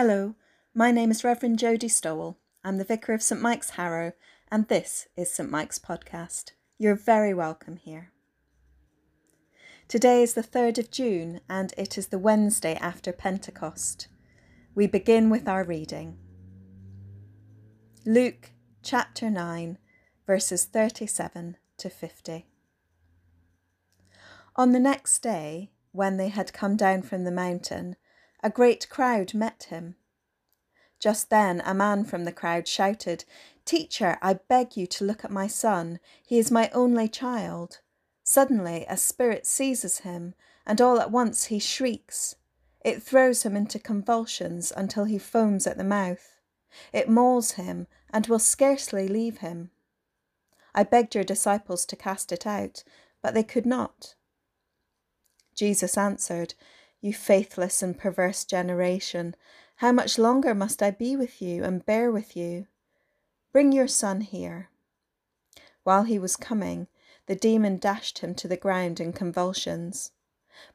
Hello, my name is Reverend Jodie Stowell. I'm the Vicar of St Mike's Harrow, and this is St Mike's Podcast. You're very welcome here. Today is the 3rd of June, and it is the Wednesday after Pentecost. We begin with our reading. Luke chapter 9, verses 37 to 50. On the next day, when they had come down from the mountain, a great crowd met him. Just then a man from the crowd shouted, Teacher, I beg you to look at my son. He is my only child. Suddenly a spirit seizes him, and all at once he shrieks. It throws him into convulsions until he foams at the mouth. It mauls him and will scarcely leave him. I begged your disciples to cast it out, but they could not. Jesus answered, you faithless and perverse generation, how much longer must I be with you and bear with you? Bring your son here. While he was coming, the demon dashed him to the ground in convulsions.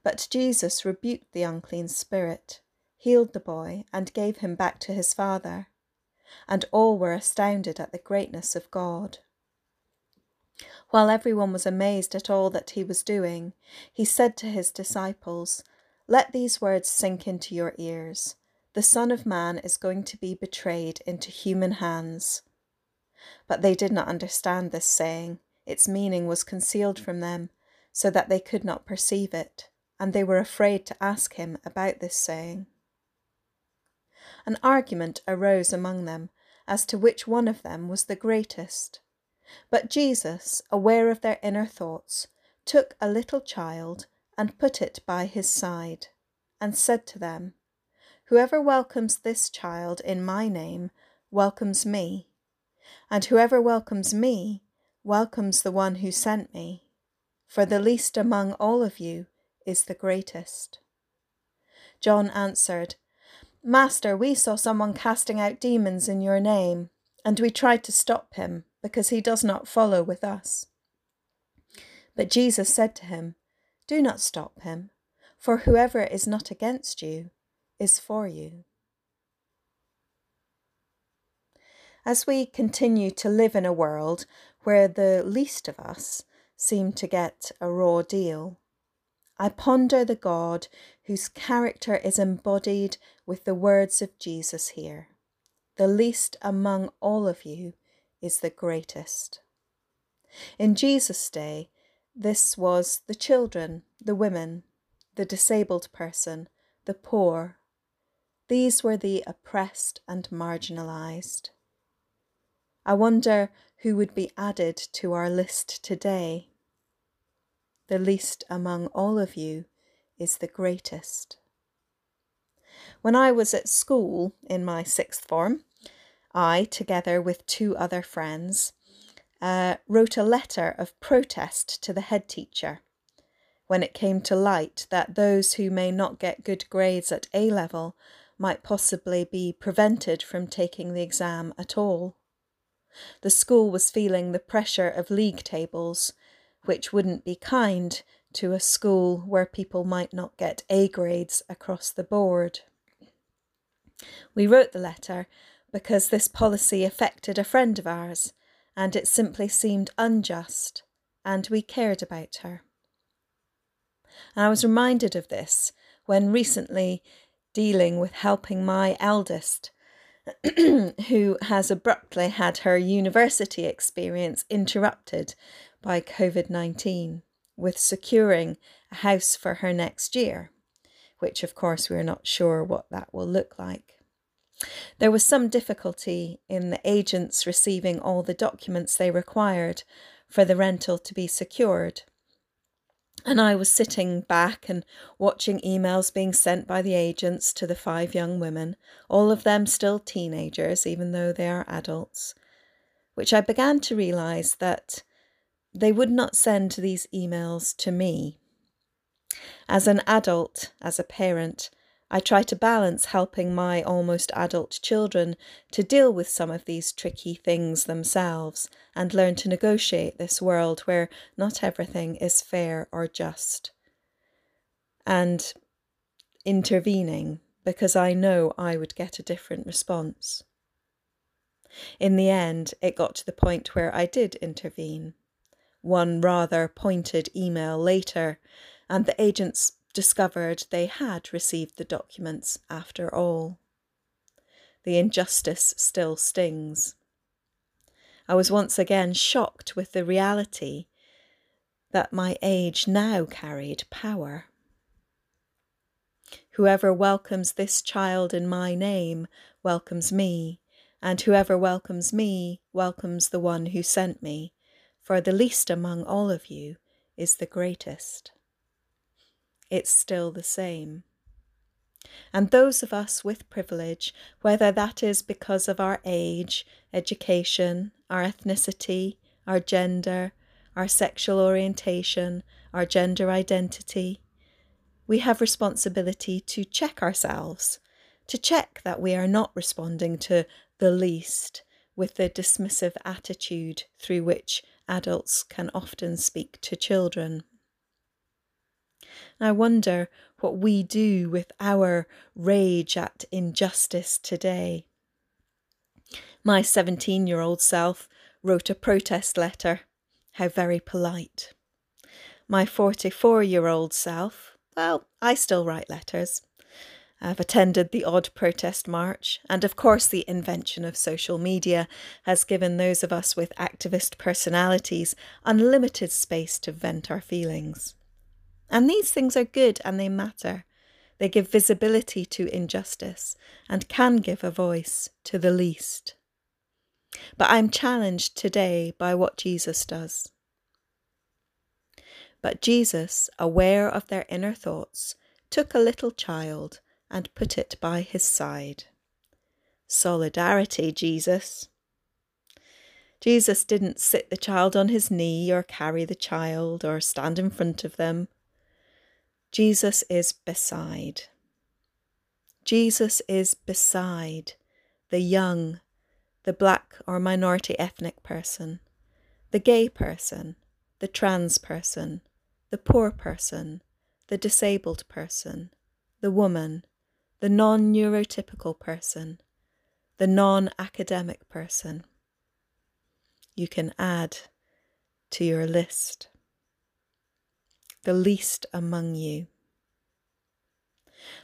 But Jesus rebuked the unclean spirit, healed the boy, and gave him back to his father. And all were astounded at the greatness of God. While everyone was amazed at all that he was doing, he said to his disciples, let these words sink into your ears. The Son of Man is going to be betrayed into human hands. But they did not understand this saying. Its meaning was concealed from them, so that they could not perceive it, and they were afraid to ask him about this saying. An argument arose among them as to which one of them was the greatest. But Jesus, aware of their inner thoughts, took a little child and put it by his side, and said to them, Whoever welcomes this child in my name welcomes me, and whoever welcomes me welcomes the one who sent me, for the least among all of you is the greatest. John answered, Master, we saw someone casting out demons in your name, and we tried to stop him, because he does not follow with us. But Jesus said to him, do not stop him, for whoever is not against you is for you. As we continue to live in a world where the least of us seem to get a raw deal, I ponder the God whose character is embodied with the words of Jesus here. The least among all of you is the greatest. In Jesus' day, this was the children, the women, the disabled person, the poor. These were the oppressed and marginalised. I wonder who would be added to our list today. The least among all of you is the greatest. When I was at school in my sixth form, I, together with two other friends, uh, wrote a letter of protest to the head teacher when it came to light that those who may not get good grades at A level might possibly be prevented from taking the exam at all. The school was feeling the pressure of league tables, which wouldn't be kind to a school where people might not get A grades across the board. We wrote the letter because this policy affected a friend of ours and it simply seemed unjust, and we cared about her. And I was reminded of this when recently dealing with helping my eldest, who has abruptly had her university experience interrupted by COVID 19, with securing a house for her next year, which of course we're not sure what that will look like. There was some difficulty in the agents receiving all the documents they required for the rental to be secured. And I was sitting back and watching emails being sent by the agents to the five young women, all of them still teenagers, even though they are adults, which I began to realise that they would not send these emails to me. As an adult, as a parent, I try to balance helping my almost adult children to deal with some of these tricky things themselves and learn to negotiate this world where not everything is fair or just. And intervening because I know I would get a different response. In the end, it got to the point where I did intervene. One rather pointed email later, and the agents discovered they had received the documents after all. The injustice still stings. I was once again shocked with the reality that my age now carried power. Whoever welcomes this child in my name welcomes me, and whoever welcomes me welcomes the one who sent me, for the least among all of you is the greatest. It's still the same. And those of us with privilege, whether that is because of our age, education, our ethnicity, our gender, our sexual orientation, our gender identity, we have responsibility to check ourselves, to check that we are not responding to the least with the dismissive attitude through which adults can often speak to children. I wonder what we do with our rage at injustice today. My 17 year old self wrote a protest letter. How very polite. My 44 year old self, well, I still write letters. I've attended the odd protest march, and of course, the invention of social media has given those of us with activist personalities unlimited space to vent our feelings. And these things are good and they matter. They give visibility to injustice and can give a voice to the least. But I'm challenged today by what Jesus does. But Jesus, aware of their inner thoughts, took a little child and put it by his side. Solidarity, Jesus. Jesus didn't sit the child on his knee or carry the child or stand in front of them. Jesus is beside. Jesus is beside the young, the black or minority ethnic person, the gay person, the trans person, the poor person, the disabled person, the woman, the non neurotypical person, the non academic person. You can add to your list the least among you.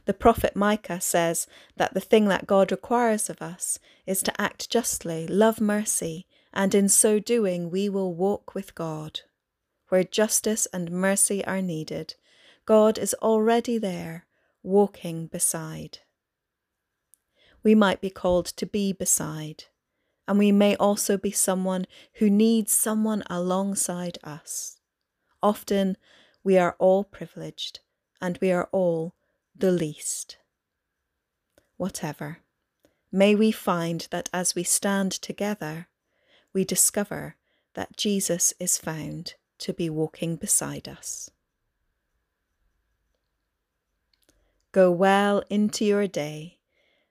The prophet Micah says that the thing that God requires of us is to act justly, love mercy, and in so doing we will walk with God. Where justice and mercy are needed, God is already there, walking beside. We might be called to be beside, and we may also be someone who needs someone alongside us. Often we are all privileged, and we are all the least. Whatever, may we find that as we stand together, we discover that Jesus is found to be walking beside us. Go well into your day,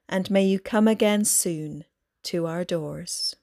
and may you come again soon to our doors.